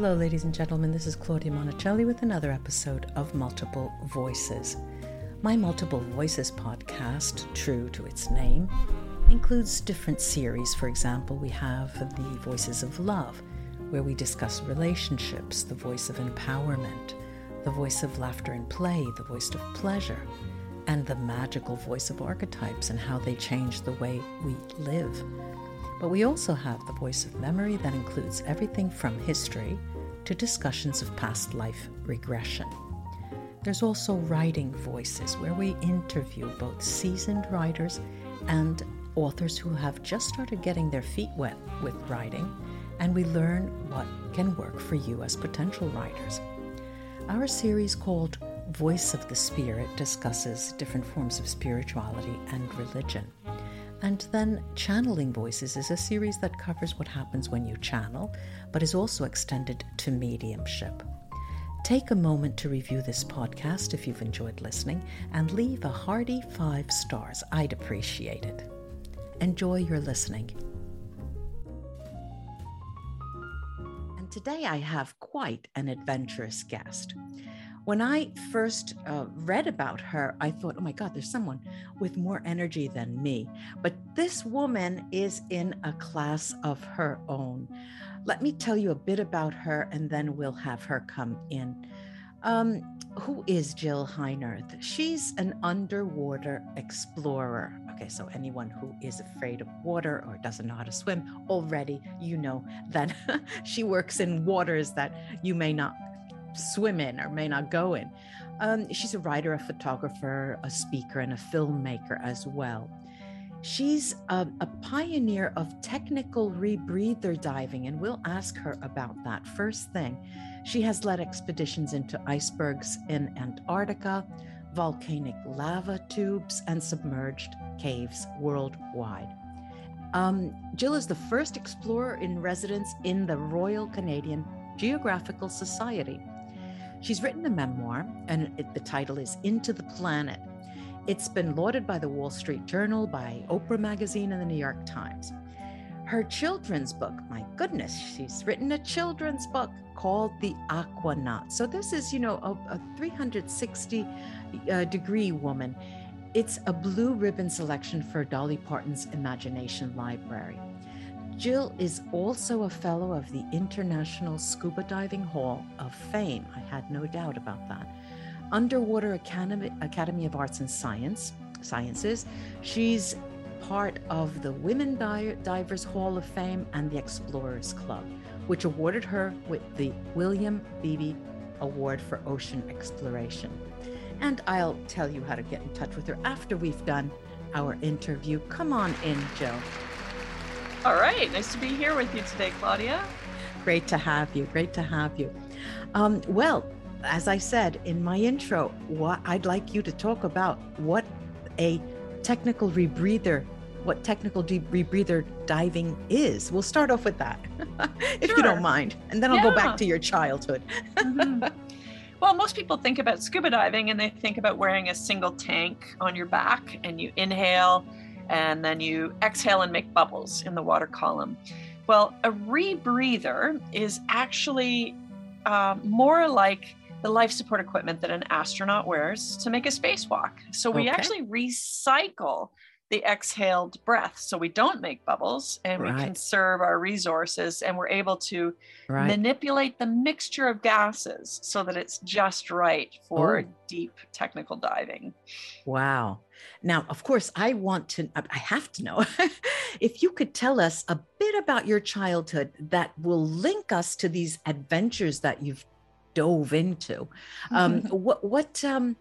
Hello, ladies and gentlemen. This is Claudia Monicelli with another episode of Multiple Voices. My Multiple Voices podcast, true to its name, includes different series. For example, we have the Voices of Love, where we discuss relationships, the voice of empowerment, the voice of laughter and play, the voice of pleasure, and the magical voice of archetypes and how they change the way we live. But we also have the voice of memory that includes everything from history to discussions of past life regression. There's also writing voices where we interview both seasoned writers and authors who have just started getting their feet wet with writing, and we learn what can work for you as potential writers. Our series called Voice of the Spirit discusses different forms of spirituality and religion. And then Channeling Voices is a series that covers what happens when you channel, but is also extended to mediumship. Take a moment to review this podcast if you've enjoyed listening and leave a hearty five stars. I'd appreciate it. Enjoy your listening. And today I have quite an adventurous guest. When I first uh, read about her, I thought, oh my God, there's someone with more energy than me. But this woman is in a class of her own. Let me tell you a bit about her and then we'll have her come in. Um, who is Jill Heinerth? She's an underwater explorer. Okay, so anyone who is afraid of water or doesn't know how to swim, already you know that she works in waters that you may not swim in or may not go in. Um, she's a writer, a photographer, a speaker, and a filmmaker as well. She's a, a, pioneer of technical rebreather diving, and we'll ask her about that. First thing, she has led expeditions into icebergs in Antarctica, volcanic lava tubes, and submerged caves worldwide. Um, Jill is the first explorer in residence in the Royal Canadian Geographical Society. She's written a memoir, and it, the title is Into the Planet. It's been lauded by the Wall Street Journal, by Oprah Magazine, and the New York Times. Her children's book, my goodness, she's written a children's book called The Aquanaut. So, this is, you know, a, a 360 uh, degree woman. It's a blue ribbon selection for Dolly Parton's Imagination Library. Jill is also a fellow of the International Scuba Diving Hall of Fame. I had no doubt about that. Underwater Academy, Academy of Arts and Science, Sciences. She's part of the Women Divers Hall of Fame and the Explorers Club, which awarded her with the William Beebe Award for Ocean Exploration. And I'll tell you how to get in touch with her after we've done our interview. Come on in, Jill. All right. Nice to be here with you today, Claudia. Great to have you. Great to have you. Um, well, as I said in my intro, what I'd like you to talk about what a technical rebreather, what technical deep rebreather diving is. We'll start off with that, if sure. you don't mind, and then I'll yeah. go back to your childhood. mm-hmm. Well, most people think about scuba diving and they think about wearing a single tank on your back and you inhale and then you exhale and make bubbles in the water column. Well, a rebreather is actually uh, more like the life support equipment that an astronaut wears to make a spacewalk. So we okay. actually recycle the exhaled breath so we don't make bubbles and right. we conserve our resources and we're able to right. manipulate the mixture of gases so that it's just right for Ooh. deep technical diving. Wow. Now, of course, I want to, I have to know if you could tell us a bit about your childhood that will link us to these adventures that you've dove into. Um, what, what, um,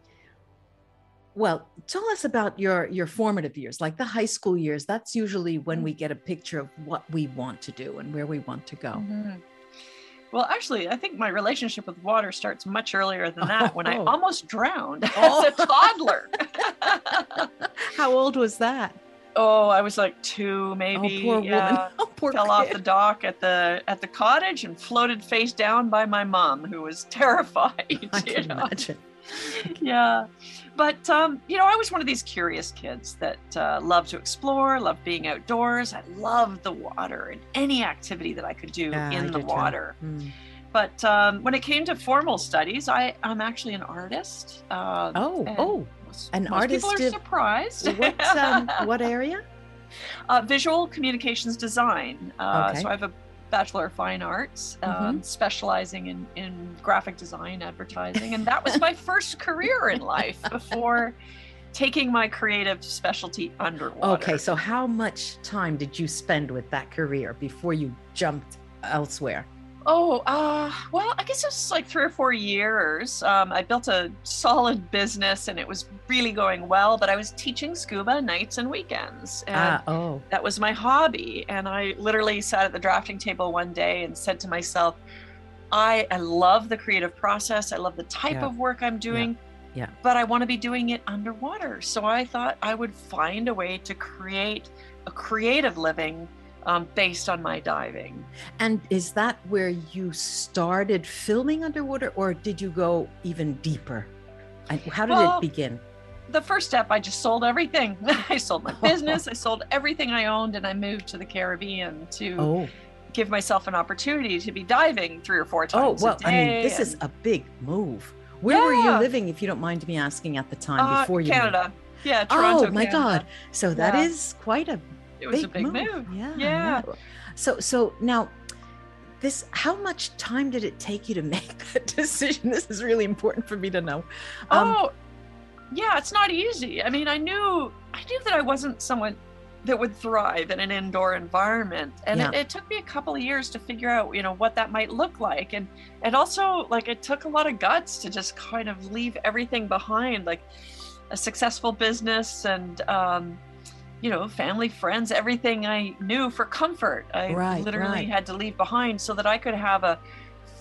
well, tell us about your your formative years, like the high school years. That's usually when we get a picture of what we want to do and where we want to go. Mm-hmm. Well, actually, I think my relationship with water starts much earlier than that. Oh. When I oh. almost drowned oh. as a toddler. How old was that? Oh, I was like two, maybe. Oh, poor yeah. woman. Oh, poor Fell kid. off the dock at the at the cottage and floated face down by my mom, who was terrified. I can know? imagine. yeah but um, you know, I was one of these curious kids that uh, loved to explore, loved being outdoors. I loved the water and any activity that I could do yeah, in I the water. Mm. but um, when it came to formal studies, I, I'm actually an artist. Uh, oh, oh, most, an most artist. People are surprised. What, um, what area? Uh, visual communications design. Uh, okay. So I have a Bachelor of Fine Arts, um, mm-hmm. specializing in, in graphic design, advertising. And that was my first career in life before taking my creative specialty underwater. Okay, so how much time did you spend with that career before you jumped elsewhere? Oh, uh, well, I guess it was like three or four years. Um, I built a solid business and it was really going well, but I was teaching scuba nights and weekends. And ah, oh. That was my hobby. And I literally sat at the drafting table one day and said to myself, I, I love the creative process. I love the type yeah. of work I'm doing. Yeah. yeah. But I want to be doing it underwater. So I thought I would find a way to create a creative living um, based on my diving. And is that where you started filming underwater, or did you go even deeper? How did well, it begin? The first step, I just sold everything. I sold my business, I sold everything I owned, and I moved to the Caribbean to oh. give myself an opportunity to be diving three or four times. Oh, well, I mean, this and... is a big move. Where yeah. were you living, if you don't mind me asking, at the time uh, before you? Canada. Moved? Yeah, Toronto. Oh my Canada. God! So that yeah. is quite a it was big a big move. move. Yeah. Yeah. So so now this how much time did it take you to make that decision? This is really important for me to know. Um, oh, yeah, it's not easy. I mean, I knew I knew that I wasn't someone that would thrive in an indoor environment and yeah. it, it, took me a couple of years to figure out you know what that might look like and and also like it took a lot of guts to just kind of leave everything behind like a successful business and um, you know, family, friends, everything I knew for comfort. I right, literally right. had to leave behind so that I could have a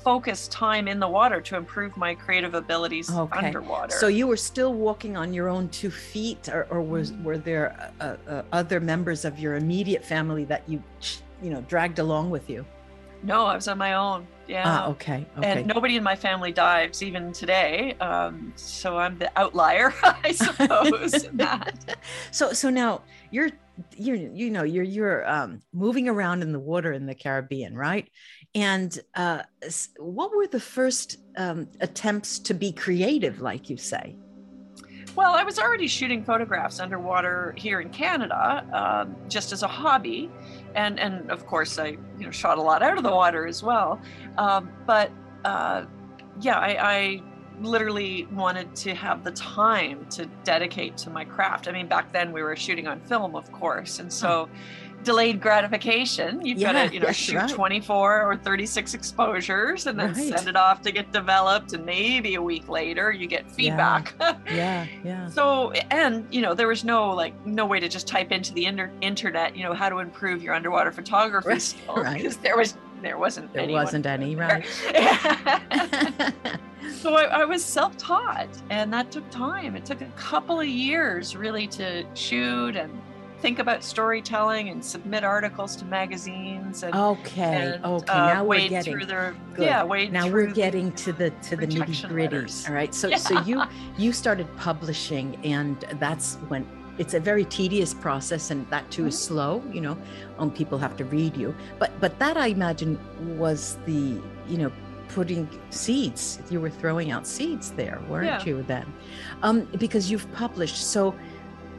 focused time in the water to improve my creative abilities okay. underwater. So you were still walking on your own two feet, or, or was mm-hmm. were there uh, uh, other members of your immediate family that you, you know, dragged along with you? No, I was on my own. Yeah. Ah, okay. okay. And nobody in my family dives even today. Um, so I'm the outlier, I suppose. so so now you're you you know you're you're um, moving around in the water in the Caribbean, right? And uh, what were the first um, attempts to be creative, like you say? Well, I was already shooting photographs underwater here in Canada, um, just as a hobby, and and of course I you know shot a lot out of the water as well. Um, but uh, yeah, I, I literally wanted to have the time to dedicate to my craft. I mean, back then we were shooting on film, of course, and so delayed gratification. You've yeah, got to, you know, shoot right. 24 or 36 exposures and then right. send it off to get developed, and maybe a week later you get feedback. Yeah, yeah. yeah. so, and you know, there was no like no way to just type into the inter- internet, you know, how to improve your underwater photography right. skills because there was there wasn't there wasn't any right. so I, I was self-taught and that took time it took a couple of years really to shoot and think about storytelling and submit articles to magazines and okay and, okay uh, now we're getting their yeah wade now we're getting to the to the nitty gritty all right so yeah. so you you started publishing and that's when it's a very tedious process and that too is mm-hmm. slow you know um, people have to read you but but that i imagine was the you know putting seeds you were throwing out seeds there weren't yeah. you then um, because you've published so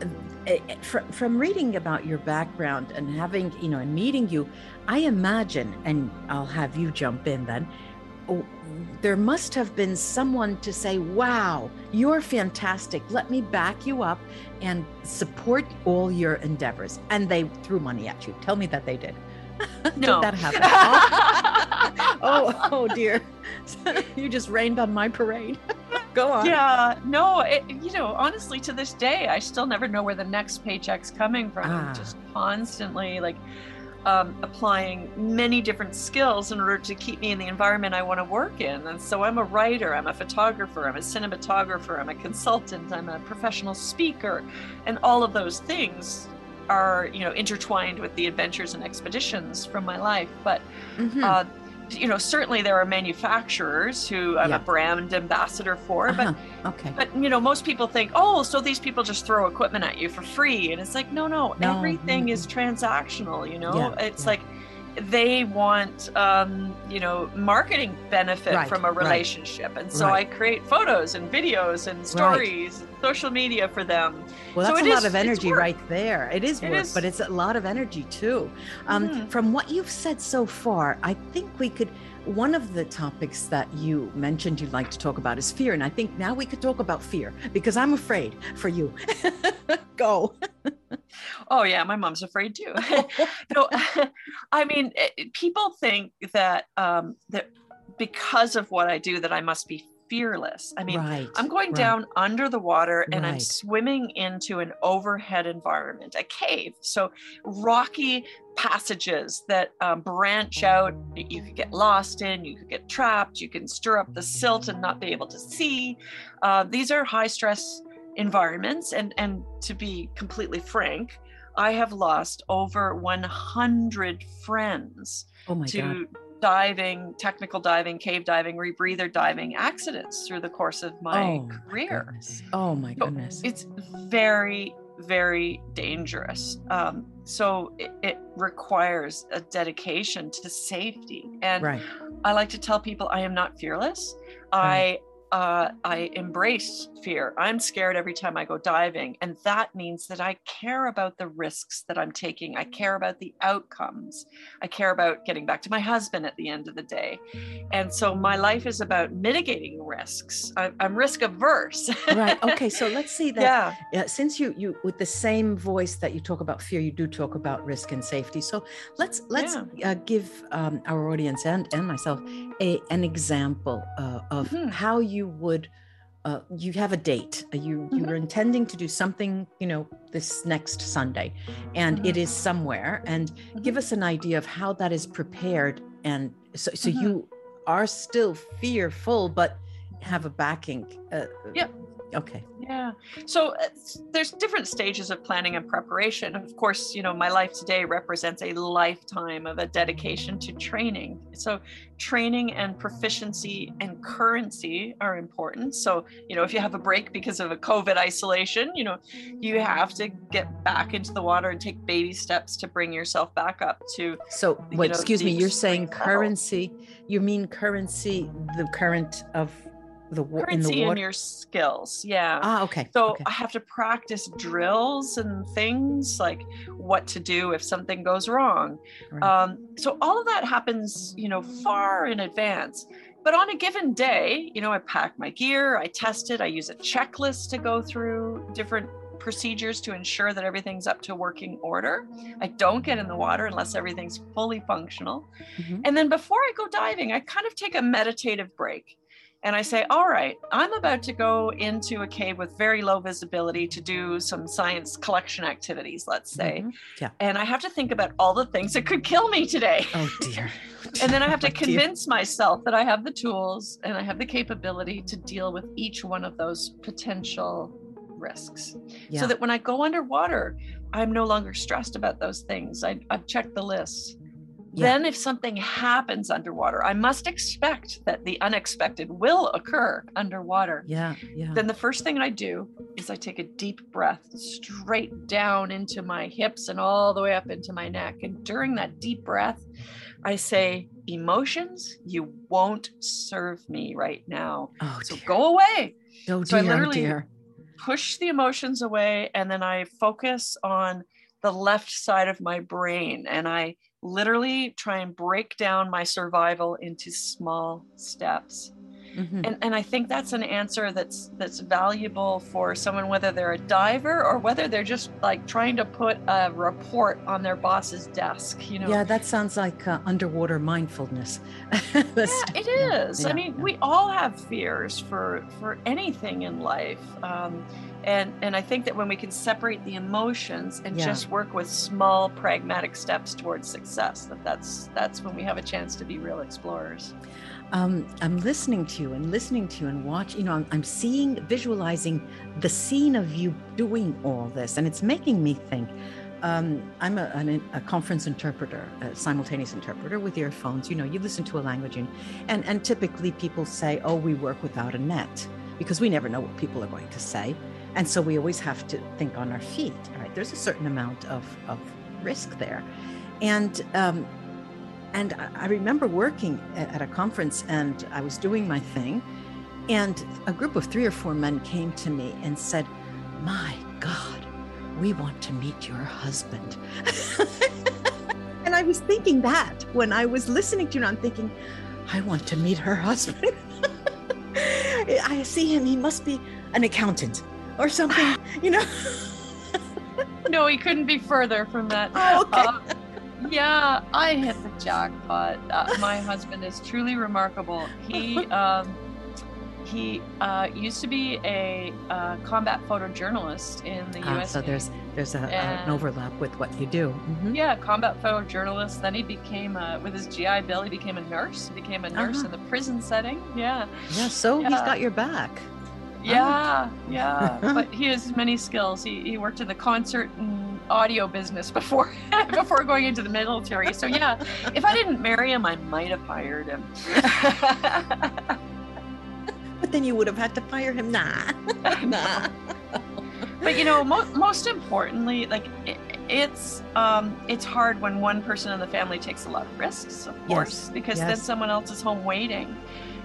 Eh, eh, from, from reading about your background and having you know and meeting you i imagine and i'll have you jump in then oh, there must have been someone to say wow you're fantastic. Let me back you up and support all your endeavors. And they threw money at you. Tell me that they did no. did that happen oh, oh dear you just rained on my parade go on yeah no it, you know honestly to this day i still never know where the next paycheck's coming from ah. just constantly like um, applying many different skills in order to keep me in the environment I want to work in. And so I'm a writer, I'm a photographer, I'm a cinematographer, I'm a consultant, I'm a professional speaker, and all of those things are you know intertwined with the adventures and expeditions from my life. But mm-hmm. uh, you know certainly there are manufacturers who i'm yeah. a brand ambassador for uh-huh. but okay but you know most people think oh so these people just throw equipment at you for free and it's like no no, no. everything mm-hmm. is transactional you know yeah. it's yeah. like they want um, you know marketing benefit Right, from a right. relationship and so Right. i create photos and videos and stories and social media for them Well, that's it a lot is- of energy right there. It is work, is. but it's a lot of energy too. Um, Mhm. From what you've said so far, I think we could. One of the topics that you mentioned you'd like to talk about is fear. And I think now we could talk about fear because I'm afraid for you. Go. oh yeah my mom's afraid too no i mean it- people think that um that because of what i do that i must be fearless i mean right. I'm going right. down under the water and I'm swimming into an overhead environment, a cave. So, rocky passages that um, branch out. that You could get lost in, you could get trapped, you can stir up the silt and not be able to see. Uh, these are high stress environments. And, and to be completely frank, I have lost over 100 friends Oh my to God. diving, technical diving, cave diving, rebreather diving accidents through the course of my oh, career. goodness. Oh my So goodness. It's very, very dangerous. Um, so it, it requires a dedication to safety. And right. I like to tell people I am not fearless. Right. I uh, I embrace fear. I'm scared every time I go diving, and that means that I care about the risks that I'm taking. I care about the outcomes. I care about getting back to my husband at the end of the day, and so my life is about mitigating risks. I, I'm risk averse. right. Okay. So let's see that. yeah. uh, since you you with the same voice that you talk about fear you do talk about risk and safety so let's let's uh, give um, our audience and and myself a an example uh, of Mhm. how you would uh, you have a date you Mhm. you're intending to do something you know this next sunday and it Mhm. is somewhere and Mm-hmm. give us an idea of how that is prepared and so so Mhm. you are still fearful but have a backing uh, Yep. Okay Yeah. So uh, there's different stages of planning and preparation. Of course, you know, my life today represents a lifetime of a dedication to training. So training and proficiency and currency are important. So, you know, if you have a break because of a COVID isolation, you know, you have to get back into the water and take baby steps to bring yourself back up to So, wait, know, excuse me, you're saying extreme level. currency, you mean currency, the current of the wa- in currency the and your skills. Yeah. ah, okay. So okay. I have to practice drills and things like what to do if something goes wrong. Right. Um, so all of that happens, you know, far in advance. But on a given day, you know, I pack my gear, I test it, I use a checklist to go through different procedures to ensure that everything's up to working order. I don't get in the water unless everything's fully functional. Mhm. And then before I go diving, I kind of take a meditative break. And I say, all right, I'm about to go into a cave with very low visibility to do some science collection activities, let's say. Mhm. Yeah. And I have to think about all the things that could kill me today. Oh dear. And then I have to Oh, dear. convince myself that I have the tools and I have the capability to deal with each one of those potential risks. Yeah. So that when I go underwater, I'm no longer stressed about those things. I, I've checked the list. Yeah. Then, if something happens underwater, I must expect that the unexpected will occur underwater. yeah. Yeah. Then, the first thing I do is I take a deep breath straight down into my hips and all the way up into my neck. And during that deep breath, I say, Emotions, you won't serve me right now. oh So dear. go away Oh so I dear. oh, literally- dear. push the emotions away and then I focus on the left side of my brain and I literally try and break down my survival into small steps. Mhm. And and I think that's an answer that's that's valuable for someone whether they're a diver or whether they're just like trying to put a report on their boss's desk, you know. Yeah, that sounds like uh, underwater mindfulness. Yeah, it is. yeah, I mean, yeah. we all have fears for for anything in life, um, and and I think that when we can separate the emotions and Yeah. just work with small, pragmatic steps towards success, that that's that's when we have a chance to be real explorers. um, I'm listening to you and listening to you and watch. You know, I'm, I'm seeing, visualizing the scene of you doing all this, and it's making me think. Um, I'm a, an, a conference interpreter, a simultaneous interpreter with earphones. You know, you listen to a language, and, and and typically people say, "Oh, we work without a net," because we never know what people are going to say, and so we always have to think on our feet. Right? There's a certain amount of of risk there, and um, and I remember working at a conference and I was doing my thing. And a group of three or four men came to me and said, My God, we want to meet your husband. and I was thinking that when I was listening to you, I'm thinking, I want to meet her husband. I see him, he must be an accountant or something, you know. no, he couldn't be further from that. Oh, okay. Uh, yeah, I hit the jackpot. Uh, my husband is truly remarkable. He um, he uh, used to be a uh, combat photojournalist in the ah, U.S. So there's there's a, an overlap with what you do. Mm-hmm. Yeah, combat photojournalist. Then he became a, with his GI Bill. He became a nurse. He became a nurse uh-huh. in the prison setting. Yeah. Yeah. So yeah. he's got your back. Yeah, yeah. but he has many skills. He, he worked in the concert and audio business before before going into the military. So yeah, if I didn't marry him, I might have fired him. but then you would have had to fire him. Nah, nah. but you know, mo- most importantly, like it, it's um, it's hard when one person in the family takes a lot of risks, of course, because yes. then someone else is home waiting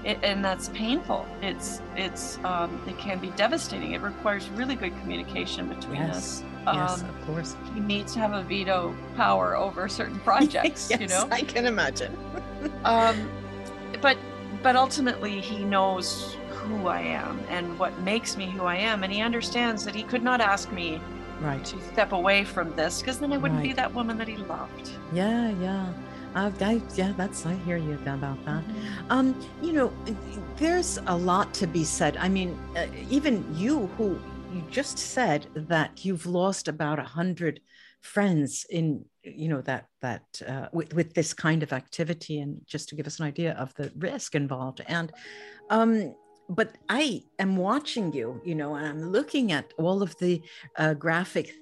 it, and that's painful. It's it's um, it can be devastating. It requires really good communication between yes. us. Um, yes, of course. He needs to have a veto power over certain projects. yes, you know, I can imagine. um, but but ultimately, he knows who I am and what makes me who I am, and he understands that he could not ask me right to step away from this because then I wouldn't right. be that woman that he loved. Yeah, yeah. Uh, I, yeah, that's I hear you about that. Mm-hmm. Um, you know, there's a lot to be said. I mean, uh, even you, who you just said that you've lost about a hundred friends in, you know, that that uh, with with this kind of activity, and just to give us an idea of the risk involved. And, um, but I am watching you, you know, and I'm looking at all of the uh, graphic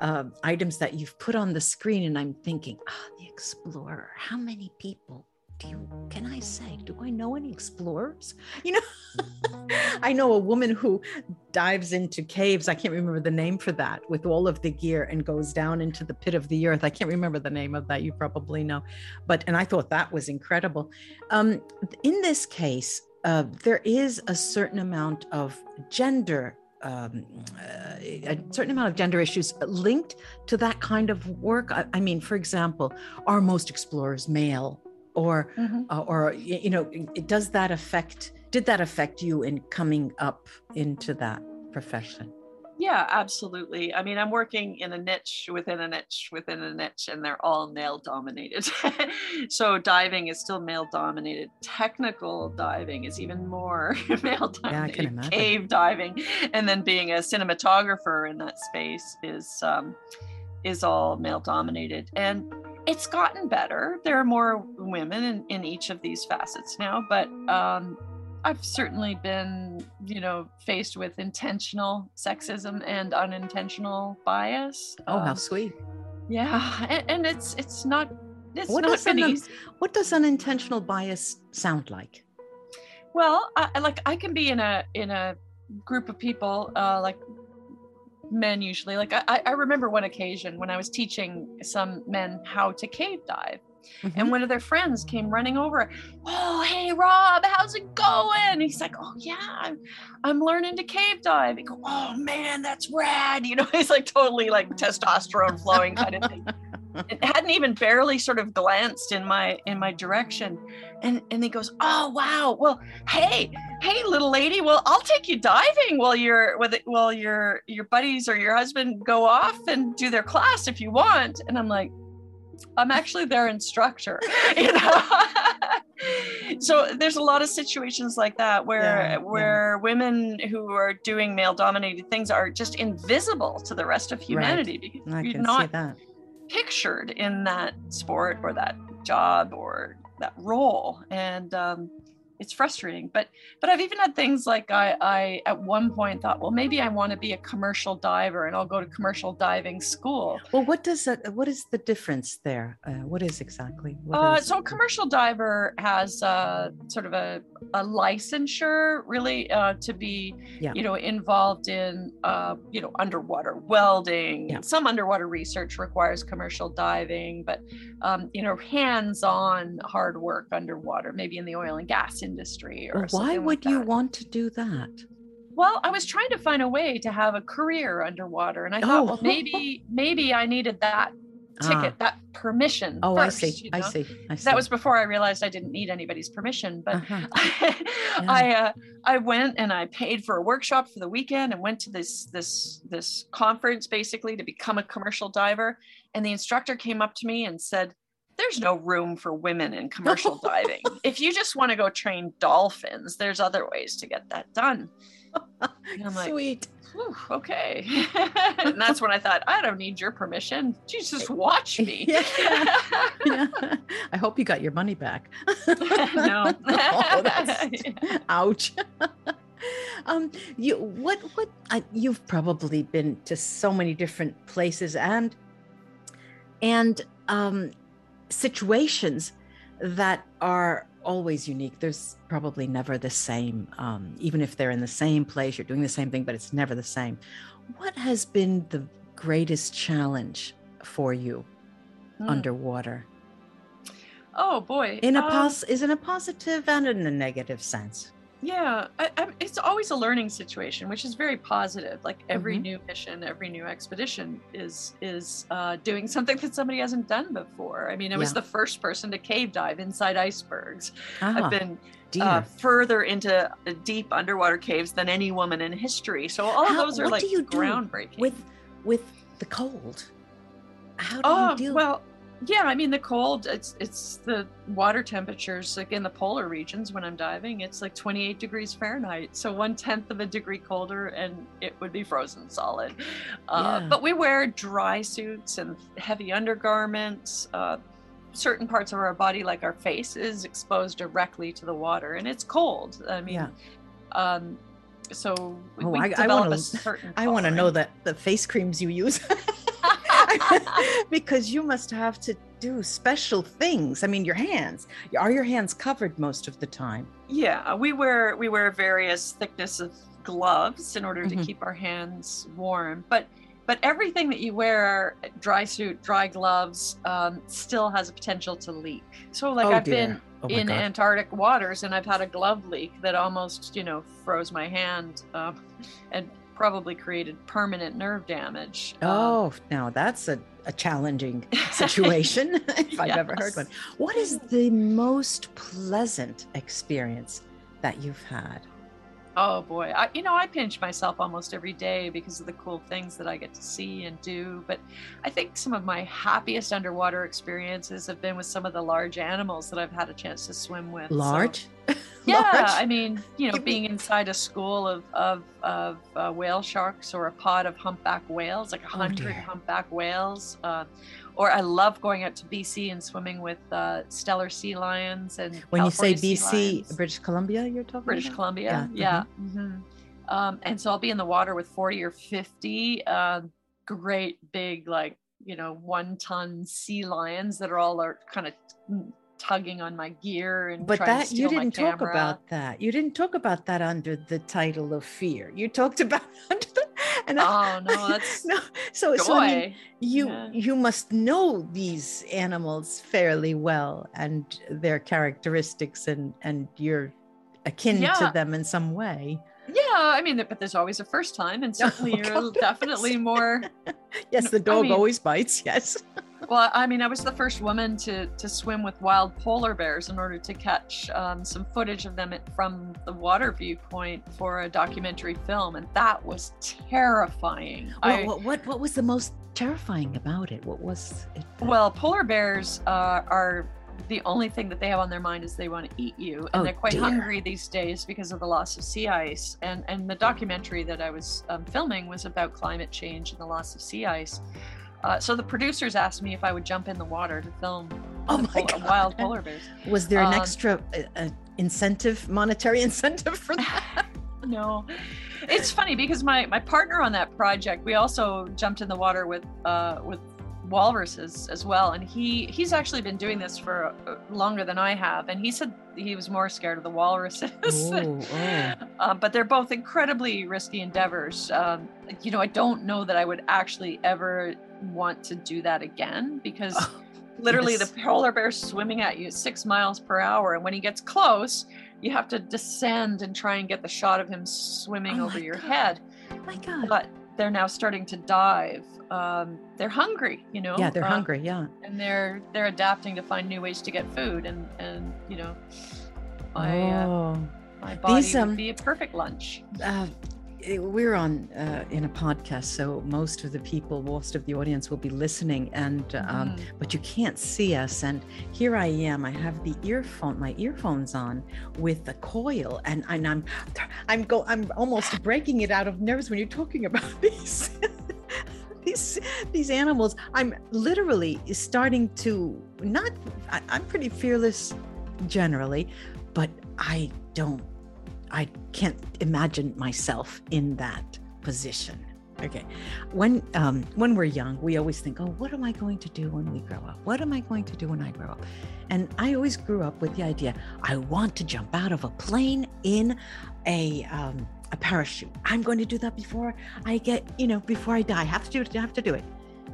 uh, items that you've put on the screen, and I'm thinking, ah, oh, the explorer. How many people do you can I say? Do I know any explorers? You know, I know a woman who dives into caves. I can't remember the name for that with all of the gear and goes down into the pit of the earth. I can't remember the name of that. You probably know, but and I thought that was incredible. Um, in this case, uh, there is a certain amount of gender um, uh, a certain amount of gender issues linked to that kind of work. I, I mean, for example, are most explorers male, or mm-hmm. uh, or you know, does that affect? Did that affect you in coming up into that profession? Yeah, absolutely. I mean, I'm working in a niche within a niche within a niche, and they're all male dominated. so diving is still male dominated. Technical diving is even more male dominated. Yeah, I can imagine. Cave diving, and then being a cinematographer in that space is um, is all male dominated. And it's gotten better. There are more women in, in each of these facets now, but um, I've certainly been, you know, faced with intentional sexism and unintentional bias. Oh, um, how sweet! Yeah, and, and, it's it's not it's what not been un- What does unintentional bias sound like? Well, I, like I can be in a in a group of people, uh, like men usually. Like I, I remember one occasion when I was teaching some men how to cave dive Mm-hmm. And one of their friends came running over. Oh, hey Rob, how's it going? he's like, Oh yeah, I'm I'm learning to cave dive. He go, Oh man, that's rad. You know, he's like totally like testosterone flowing kind of thing. it hadn't even barely sort of glanced in my in my direction and and he goes oh wow well hey hey little lady well i'll take you diving while you're with it while your your buddies or your husband go off and do their class if you want and i'm like I'm actually their instructor. You know? so there's a lot of situations like that where yeah, where yeah. women who are doing male dominated things are just invisible to the rest of humanity right. because I you're not pictured in that sport or that job or that role. And um, it's frustrating but but i've even had things like i i at one point thought well maybe i want to be a commercial diver and i'll go to commercial diving school well what does that what is the difference there uh, what is exactly what uh, is- so a commercial diver has uh, sort of a, a licensure really uh, to be Yeah. you know involved in uh, you know underwater welding Yeah. some underwater research requires commercial diving but um, you know hands-on hard work underwater maybe in the oil and gas industry or Well, why something like would you want to do that well i was trying to find a way to have a career underwater and i thought Oh. well maybe maybe i needed that ticket that permission Ah. oh i see you i see i see that was before i realized i didn't need anybody's permission but Uh-huh. I uh, I went and I paid for a workshop for the weekend and went to this this this conference basically to become a commercial diver. And the instructor came up to me and said, "There's no room for women in commercial diving. If you just want to go train dolphins, there's other ways to get that done." I'm like, sweet okay. and that's when I thought, I don't need your permission. Jesus, watch me. Yeah. yeah. i hope you got your money back no. Oh, that's- ouch um you what what I, you've probably been to so many different places and and um situations that are always unique there's probably never the same um even if they're in the same place you're doing the same thing but it's never the same what has been the greatest challenge for you Hmm. underwater Oh boy. in a Um, pos is in a positive and in a negative sense Yeah, I, I, it's always a learning situation, which is very positive. Like every Mhm. new mission, every new expedition is is uh, doing something that somebody hasn't done before. I mean, I was the first person to cave dive inside icebergs. ah, I've been uh, further into uh, deep underwater caves than any woman in history. So all How- of those are like do you do groundbreaking. with with the cold how do Oh you deal well, yeah. I mean, the cold. It's it's the water temperatures like in the polar regions when I'm diving. It's like 28 degrees Fahrenheit, so one tenth of a degree colder, and it would be frozen solid. Uh, Yeah. But we wear dry suits and heavy undergarments. Uh, certain parts of our body, like our face, is exposed directly to the water, and it's cold. I mean, Yeah. um, so we, Oh, we I- I wanna- a certain. i want to know that the face creams you use because you must have to do special things i mean your hands are your hands covered most of the time Yeah, we wear we wear various thickness of gloves in order to Mhm. keep our hands warm. But but everything that you wear, dry suit, dry gloves, um, still has a potential to leak. So like oh I've dear been oh in God. Antarctic waters and I've had a glove leak that almost you know froze my hand um, and probably created permanent nerve damage. Um, oh now that's a, a challenging situation if i've ever heard one. What is the most pleasant experience that you've had Oh boy, I, you know I pinch myself almost every day because of the cool things that I get to see and do. But I think some of my happiest underwater experiences have been with some of the large animals that I've had a chance to swim with. So- large yeah, Large? I mean, you know, being inside a school of of, of uh, whale sharks or a pod of humpback whales, like a Oh, hundred dear. humpback whales. Uh, or I love going out to BC and swimming with uh, Steller sea lions and. when you say bc british columbia you're talking British about? Columbia. Yeah, Yeah. mhm. Um, and so I'll be in the water with 40 or 50 uh, great big, like, you know, one ton sea lions that are all are kind of tugging on my gear and but trying to that you didn't talk about that you didn't talk about that under the title of fear you talked about under the and I- Oh no, that's no so so I mean, you Yeah. you must know these animals fairly well and their characteristics and and you're akin to them in some way yeah, I mean, but there's always a first time, and oh, certainly Oh, you're God. definitely more. yes the I dog mean- always bites yes Well, I mean, I was the first woman to to swim with wild polar bears in order to catch um, some footage of them from the water viewpoint for a documentary film, and that was terrifying. what, I, what, what what was the most terrifying about it what was it well, polar bears uh, are the only thing that they have on their mind is they want to eat you, and Oh, they're quite dear. hungry these days because of the loss of sea ice. And and the documentary that I was um, filming was about climate change and the loss of sea ice. Uh, so the producers asked me if I would jump in the water to film Oh my pol- God. wild polar bears. Was there an Um, extra uh, incentive, monetary incentive for that? no it's funny because my my partner on that project we also jumped in the water with uh with walruses as well and he he's actually been doing this for uh, longer than i have and he said he was more scared of the walruses Oh, oh. um, but they're both incredibly risky endeavors um, you know i don't know that i would actually ever want to do that again because Oh, literally yes. the polar bear's swimming at you six miles per hour and when he gets close you have to descend and try and get the shot of him swimming Oh over your God. head my God. but they're now starting to dive um, they're hungry you know yeah, they're uh, hungry. Yeah. and they're they're adapting to find new ways to get food and and you know my uh, oh. my body These, um, would be a perfect lunch uh, we're on uh, in a podcast, so most of the people, most of the audience will be listening, and um, Mhm. but you can't see us. And here I am. I have the earphone, my earphones on, with the coil, and, and I'm, I'm go, I'm almost breaking it out of nerves when you're talking about these. These, these animals i'm literally starting to not I, i'm pretty fearless generally but i don't I can't imagine myself in that position. Okay. When um when we're young, we always think, "Oh, what am I going to do when we grow up? What am I going to do when I grow up?" And I always grew up with the idea, I want to jump out of a plane in a um a parachute. I'm going to do that before I get, you know, before I die. I have to do it, I have to do it.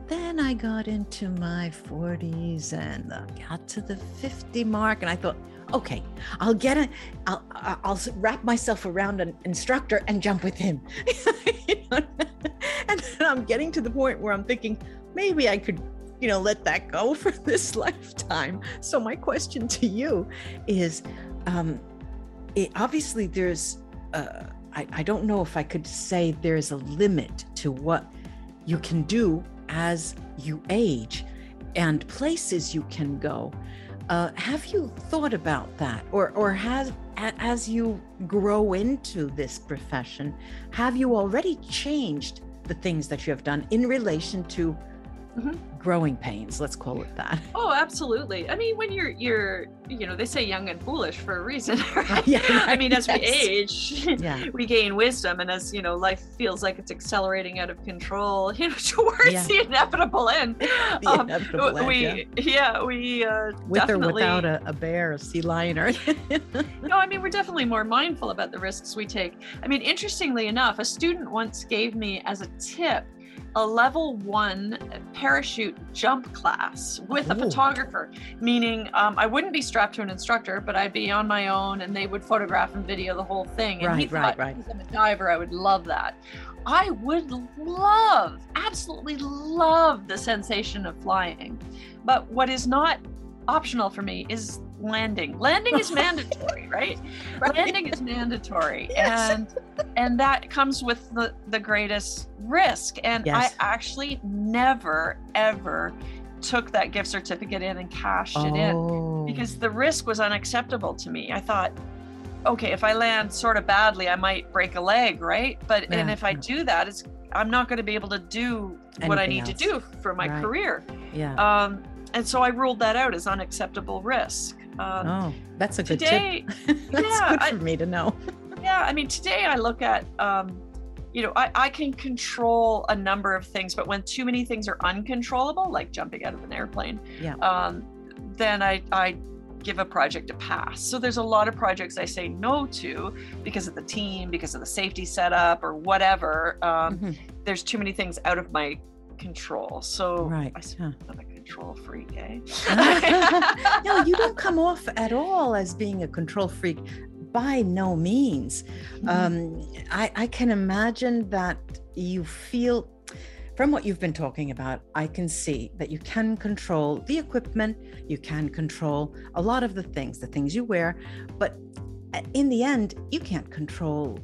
Then I got into my 40s and got to the 50 mark and I thought, okay, I'll get. I'll, I'll I'll wrap myself around an instructor and jump with him. You know? and then I'm getting to the point where I'm thinking maybe I could, you know, let that go for this lifetime. So my question to you is, um, it, obviously there's, uh, I, I don't know if I could say there's a limit to what you can do as you age and places you can go. Uh, have you thought about that, or or has as you grow into this profession, have you already changed the things that you have done in relation to Mhm. growing pains? Let's call it that. Oh, absolutely. I mean, when you're you're you know they say young and foolish for a reason, right? Yeah, I mean, as we age, Yeah. we gain wisdom, and as you know, life feels like it's accelerating out of control, you know, towards Yeah. the inevitable end. The Um, inevitable end, we yeah. yeah, we uh, with or without a, a bear, a sea lion, or No, I mean, we're definitely more mindful about the risks we take. I mean, interestingly enough, a student once gave me as a tip a level one parachute jump class with a photographer, meaning um, I wouldn't be strapped to an instructor, but I'd be on my own and they would photograph and video the whole thing. And he Right, right, thought, right. because I'm a diver, I would love that. I would love, absolutely love the sensation of flying. But what is not optional for me is landing. Landing is mandatory, right? Right. Landing is mandatory. Yes. And and that comes with the the greatest risk. And Yes. I actually never ever took that gift certificate in and cashed it in oh, because the risk was unacceptable to me. I thought, okay, if I land sort of badly, I might break a leg, right? But and if I do that, it's I'm not going to be able to do what I Anything need to do for my Right. career. yeah. Um, and so I ruled that out as unacceptable risk. Um, oh, that's a good today, tip. that's yeah, good I- for me to know. yeah, I mean, today I look at, um, you know, I, I can control a number of things, but when too many things are uncontrollable, like jumping out of an airplane, Yeah. um, then I, I give a project a pass. So there's a lot of projects I say no to because of the team, because of the safety setup, or whatever. Um, Mhm. There's too many things out of my control. So Right. I yeah. Control freak, eh? no, you don't come off at all as being a control freak. By no means. Mm-hmm. Um, I, I can imagine that you feel, from what you've been talking about, I can see that you can control the equipment, you can control a lot of the things, the things you wear, but uh, in the end, you can't control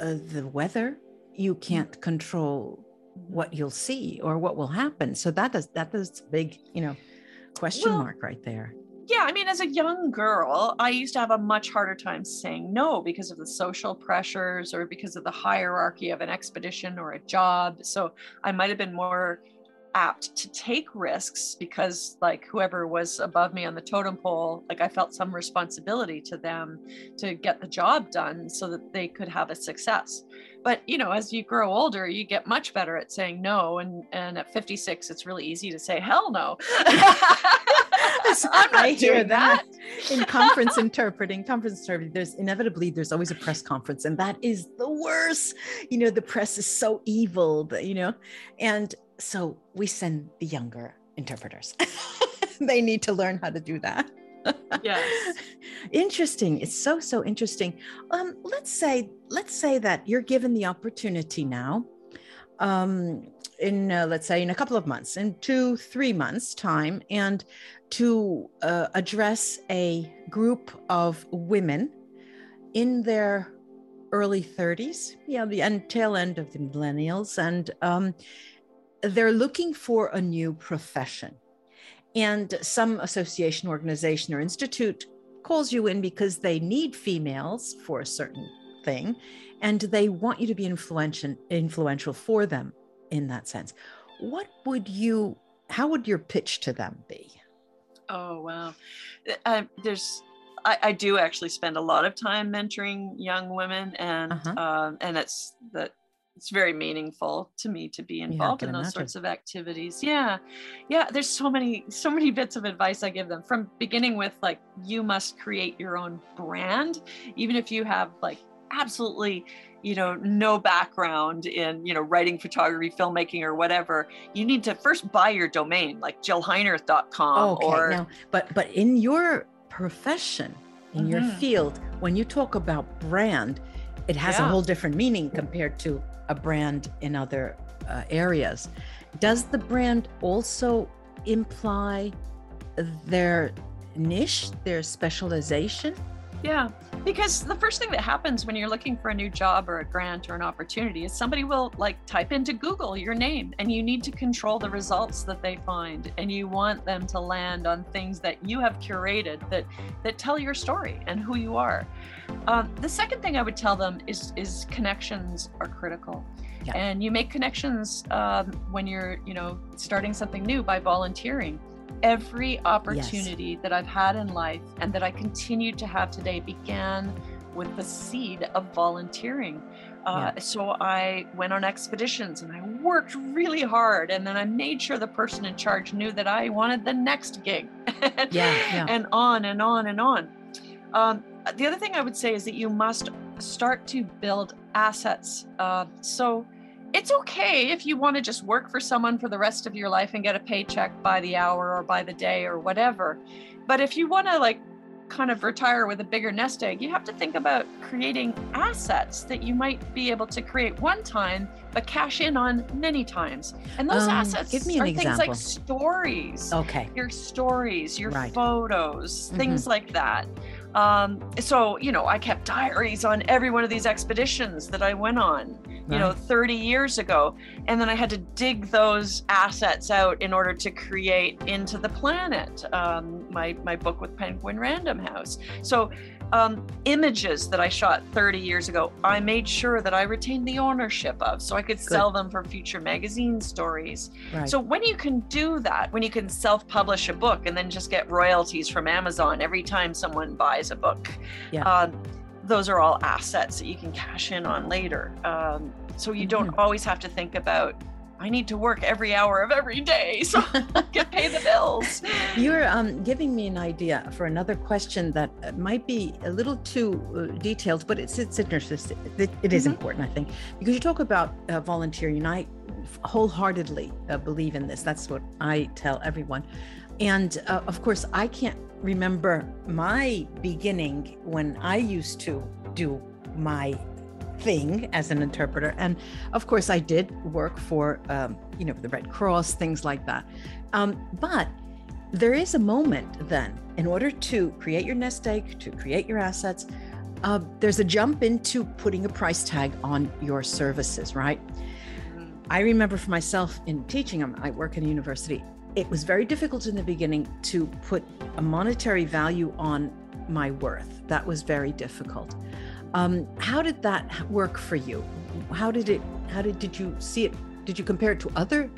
uh, the weather. You can't control what you'll see or what will happen. So that does that is a big, you know, question Well, mark right there. yeah, I mean, as a young girl, I used to have a much harder time saying no because of the social pressures or because of the hierarchy of an expedition or a job. So I might have been more apt to take risks because like whoever was above me on the totem pole like i felt some responsibility to them to get the job done so that they could have a success but you know as you grow older you get much better at saying no and and at 56 it's really easy to say hell no i'm not I doing that, that. in conference interpreting conference interpreting there's inevitably there's always a press conference and that is the worst you know the press is so evil but you know and so we send the younger interpreters. they need to learn how to do that. Yes. interesting. It's so so interesting. Um, let's say let's say that you're given the opportunity now, um, in uh, let's say in a couple of months, in two three months time, and to uh, address a group of women in their early 30s, yeah, the end, tail end of the millennials, and um, they're looking for a new profession. And some association, organization, or institute calls you in because they need females for a certain thing and they want you to be influential influential for them in that sense. What would you how would your pitch to them be? Oh wow. Uh, there's I, I, do actually spend a lot of time mentoring young women and uh-huh. uh, and it's that it's very meaningful to me to be involved yeah, in those imagine. sorts of activities yeah yeah there's so many so many bits of advice i give them from beginning with like you must create your own brand even if you have like absolutely you know no background in you know writing photography filmmaking or whatever you need to first buy your domain like jillheinerth.com okay, or now, but but in your profession in mm-hmm. your field when you talk about brand it has yeah. a whole different meaning compared to a brand in other uh, areas. Does the brand also imply their niche, their specialization? Yeah, because the first thing that happens when you're looking for a new job or a grant or an opportunity is somebody will like type into Google your name and you need to control the results that they find and you want them to land on things that you have curated that that tell your story and who you are. Um, the second thing I would tell them is is connections are critical. Yeah. And you make connections um, when you're, you know, starting something new by volunteering every opportunity yes. that I've had in life and that I continue to have today began with the seed of volunteering. Uh, yeah. So I went on expeditions and I worked really hard, and then I made sure the person in charge knew that I wanted the next gig. yeah, yeah. And on and on and on. Um, the other thing I would say is that you must start to build assets. Uh, so it's okay if you want to just work for someone for the rest of your life and get a paycheck by the hour or by the day or whatever. But if you want to like kind of retire with a bigger nest egg, you have to think about creating assets that you might be able to create one time but cash in on many times. And those um, assets give me an are example. things like stories. Okay. Your stories, your right. photos, mm-hmm. things like that. Um, so, you know, I kept diaries on every one of these expeditions that I went on, you know, 30 years ago. And then I had to dig those assets out in order to create Into the Planet, um, my, my book with Penguin Random House. So um, images that I shot 30 years ago, I made sure that I retained the ownership of so I could Good. sell them for future magazine stories. Right. So when you can do that, when you can self publish a book and then just get royalties from Amazon every time someone buys a book, yeah. Um, those are all assets that you can cash in on later. Um, so you don't mm-hmm. always have to think about I need to work every hour of every day so I can pay the bills. You're um, giving me an idea for another question that uh, might be a little too uh, detailed, but it's it's interesting. It, it is mm-hmm. important, I think, because you talk about uh, volunteering, and I wholeheartedly uh, believe in this. That's what I tell everyone. And uh, of course, I can't remember my beginning when I used to do my thing as an interpreter. And of course, I did work for, um, you know, the Red Cross, things like that. Um, but there is a moment then, in order to create your nest egg, to create your assets, uh, there's a jump into putting a price tag on your services, right? I remember for myself in teaching, um, I work in a university, it was very difficult in the beginning to put a monetary value on my worth. That was very difficult. Um, how did that work for you? How did it? How did did you see it? Did you compare it to other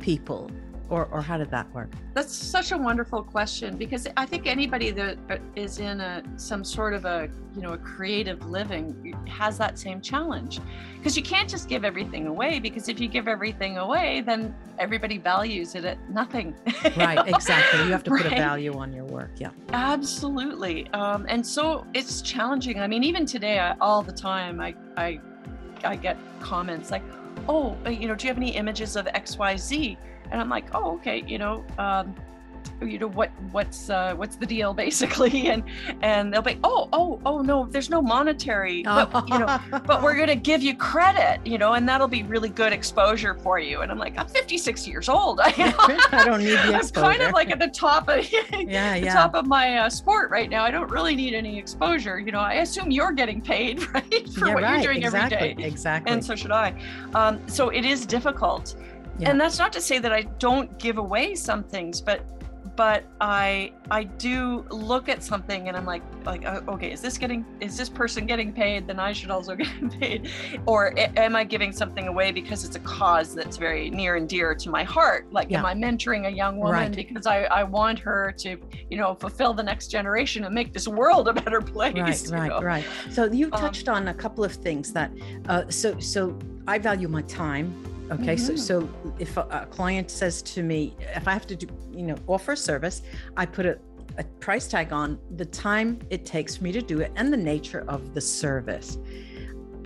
people or or how did that work? That's such a wonderful question because i think anybody that uh, in a some sort of a you know a creative living has that same challenge. Because you can't just give everything away because if you give everything away then everybody values it at nothing. Right exactly. You have to put right? a value on your work yeah. Absolutely. Um, and so it's challenging. I mean even today I, all the time i i i get comments like oh you know do you have any images of xyz and i'm like oh okay you know um, you know what what's uh, what's the deal basically and and they'll be oh oh oh no there's no monetary but you know but we're going to give you credit you know and that'll be really good exposure for you and i'm like i'm 56 years old i, I don't need the exposure. i'm kind of like at the top of yeah, the yeah. top of my uh, sport right now i don't really need any exposure you know i assume you're getting paid right for yeah, what right. you're doing exactly. every day exactly and so should i um, so it is difficult yeah. And that's not to say that I don't give away some things, but but I I do look at something and I'm like like uh, okay is this getting is this person getting paid then I should also get paid or am I giving something away because it's a cause that's very near and dear to my heart like yeah. am I mentoring a young woman right. because I I want her to you know fulfill the next generation and make this world a better place right right know? right so you um, touched um, on a couple of things that uh, so so I value my time Okay, mm-hmm. so so if a, a, client says to me, if I have to do, you know, offer a service, I put a, a price tag on the time it takes for me to do it and the nature of the service.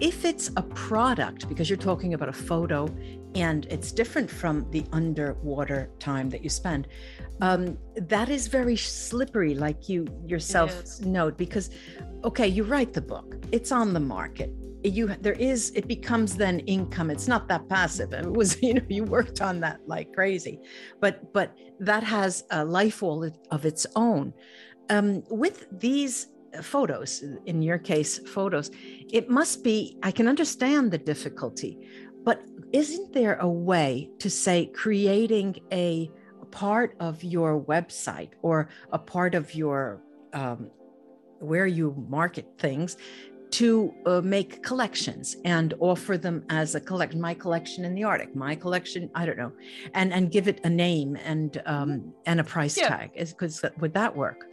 If it's a product, because you're talking about a photo and it's different from the underwater time that you spend, um, that is very slippery, like you yourself note, because okay, you write the book, it's on the market you there is it becomes then income. It's not that passive. It was you know you worked on that like crazy. But but that has a life of its own. Um, with these photos in your case photos it must be i can understand the difficulty but isn't there a way to say creating a part of your website or a part of your um, where you market things to uh, make collections and offer them as a collection my collection in the arctic my collection i don't know and and give it a name and um and a price yeah. tag is because would that work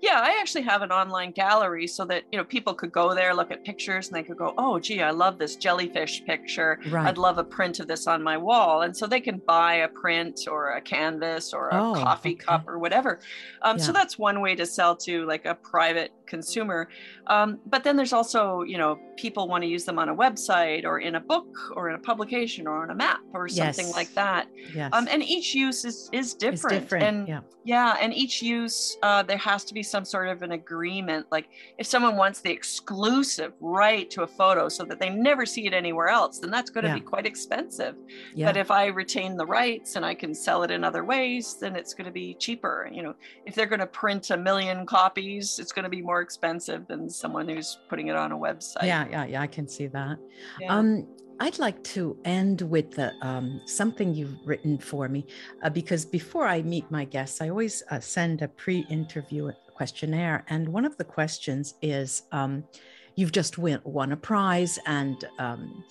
yeah, I actually have an online gallery so that you know people could go there, look at pictures, and they could go, "Oh, gee, I love this jellyfish picture. Right. I'd love a print of this on my wall." And so they can buy a print or a canvas or a oh, coffee okay. cup or whatever. Um, yeah. So that's one way to sell to like a private consumer. Um, but then there's also, you know, people want to use them on a website or in a book or in a publication or on a map or something yes. like that. Yes. Um, and each use is is different. different. And yeah. yeah, and each use uh, there has to be some sort of an agreement. Like if someone wants the exclusive right to a photo so that they never see it anywhere else, then that's going to yeah. be quite expensive. Yeah. But if I retain the rights and I can sell it in other ways, then it's going to be cheaper. You know, if they're going to print a million copies, it's going to be more expensive than someone who's putting it on a website. Yeah, yeah, yeah. I can see that. Yeah. Um, I'd like to end with the, um, something you've written for me uh, because before I meet my guests, I always uh, send a pre interview questionnaire. And one of the questions is um, you've just win, won a prize and um,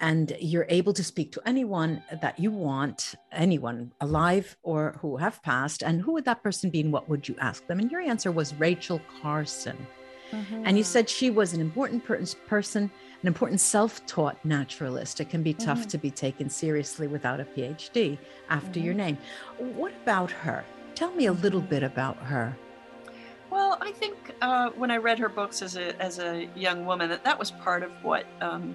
and you're able to speak to anyone that you want, anyone alive or who have passed, and who would that person be and what would you ask them? And your answer was Rachel Carson. Mm-hmm. And you said she was an important per- person, an important self taught naturalist. It can be tough mm-hmm. to be taken seriously without a PhD after mm-hmm. your name. What about her? Tell me a little bit about her. Well, I think uh, when I read her books as a as a young woman, that that was part of what um,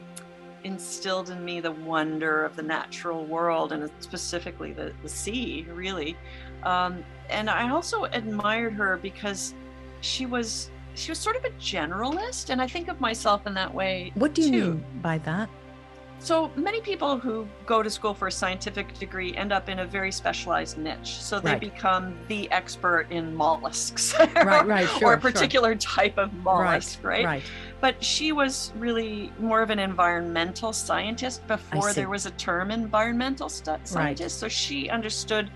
instilled in me the wonder of the natural world and specifically the the sea, really. Um, and I also admired her because she was she was sort of a generalist, and I think of myself in that way. What do you too. mean by that? So many people who go to school for a scientific degree end up in a very specialized niche. So they right. become the expert in mollusks, right, right, sure, or a particular sure. type of mollusk, right, right? But she was really more of an environmental scientist before there was a term environmental st- scientist. So she understood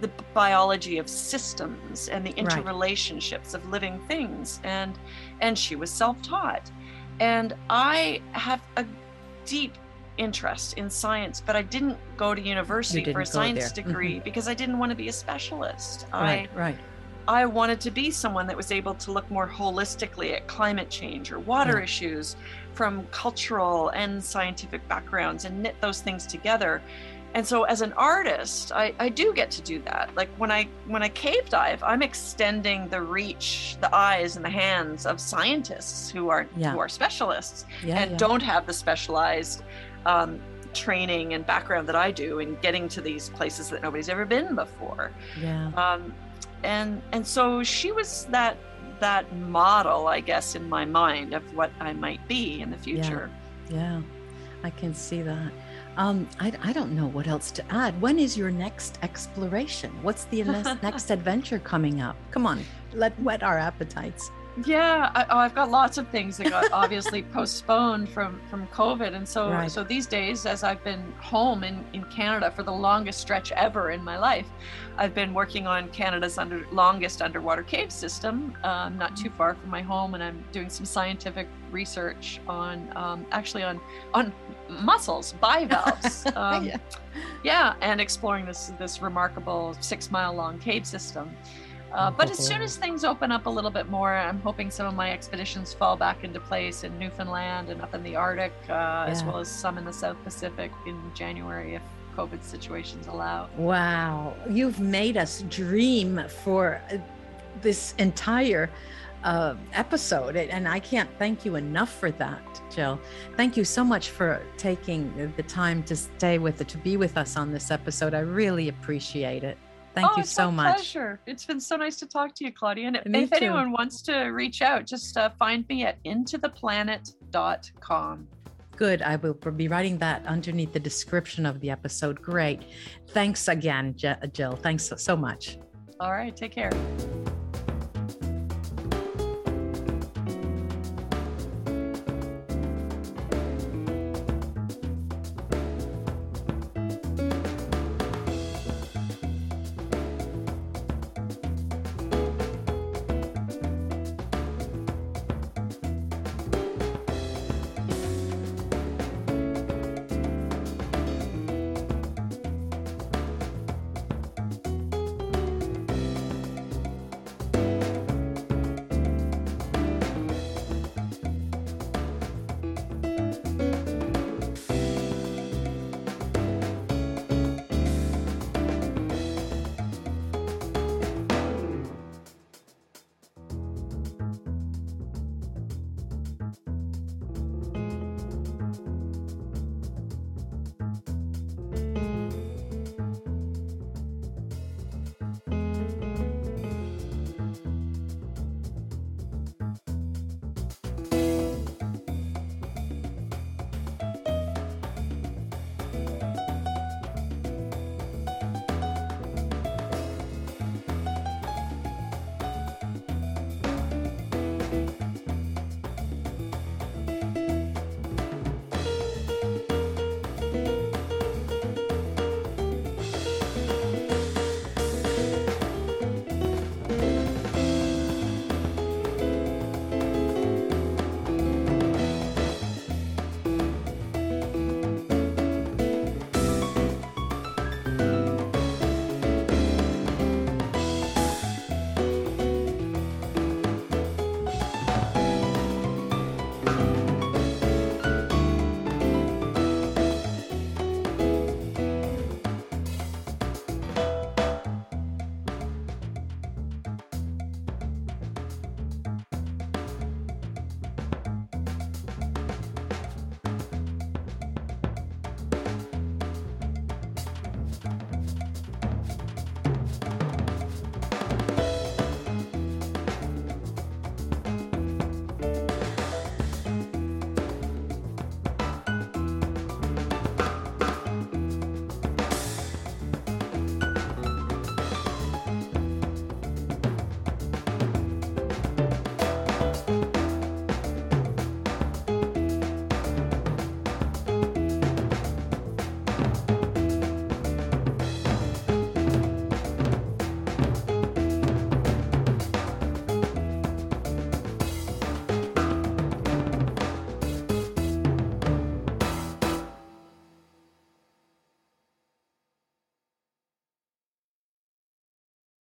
the biology of systems and the interrelationships of living things, and and she was self-taught. And I have a deep interest in science, but I didn't go to university for a science there. degree mm-hmm. because I didn't want to be a specialist. Right, I, right. I wanted to be someone that was able to look more holistically at climate change or water yeah. issues from cultural and scientific backgrounds and knit those things together. And so as an artist, I, I do get to do that. Like when I when I cave dive, I'm extending the reach, the eyes and the hands of scientists who are yeah. who are specialists yeah, and don't have the specialized um, training and background that I do in getting to these places that nobody's ever been before. Yeah. Um, and and so she was that that model i guess in my mind of what i might be in the future. Yeah, yeah. i can see that. Um, I, I don't know what else to add. When is your next exploration? What's the next adventure coming up? Come on let whet our appetites yeah, I, oh, I've got lots of things that got obviously postponed from from COVID, and so right. so these days, as I've been home in in Canada for the longest stretch ever in my life, I've been working on Canada's under longest underwater cave system, um, not too far from my home, and I'm doing some scientific research on um, actually on on mussels bivalves. Um, yeah. yeah, and exploring this this remarkable six mile long cave system. Uh, but as soon as things open up a little bit more, I'm hoping some of my expeditions fall back into place in Newfoundland and up in the Arctic, uh, yeah. as well as some in the South Pacific in January if COVID situations allow. Wow. You've made us dream for uh, this entire uh, episode. And I can't thank you enough for that, Jill. Thank you so much for taking the time to stay with it, to be with us on this episode. I really appreciate it. Thank oh, you so much. Pleasure. It's been so nice to talk to you, Claudia. And me if too. anyone wants to reach out, just uh, find me at intotheplanet.com. Good. I will be writing that underneath the description of the episode. Great. Thanks again, Jill. Thanks so much. All right. Take care.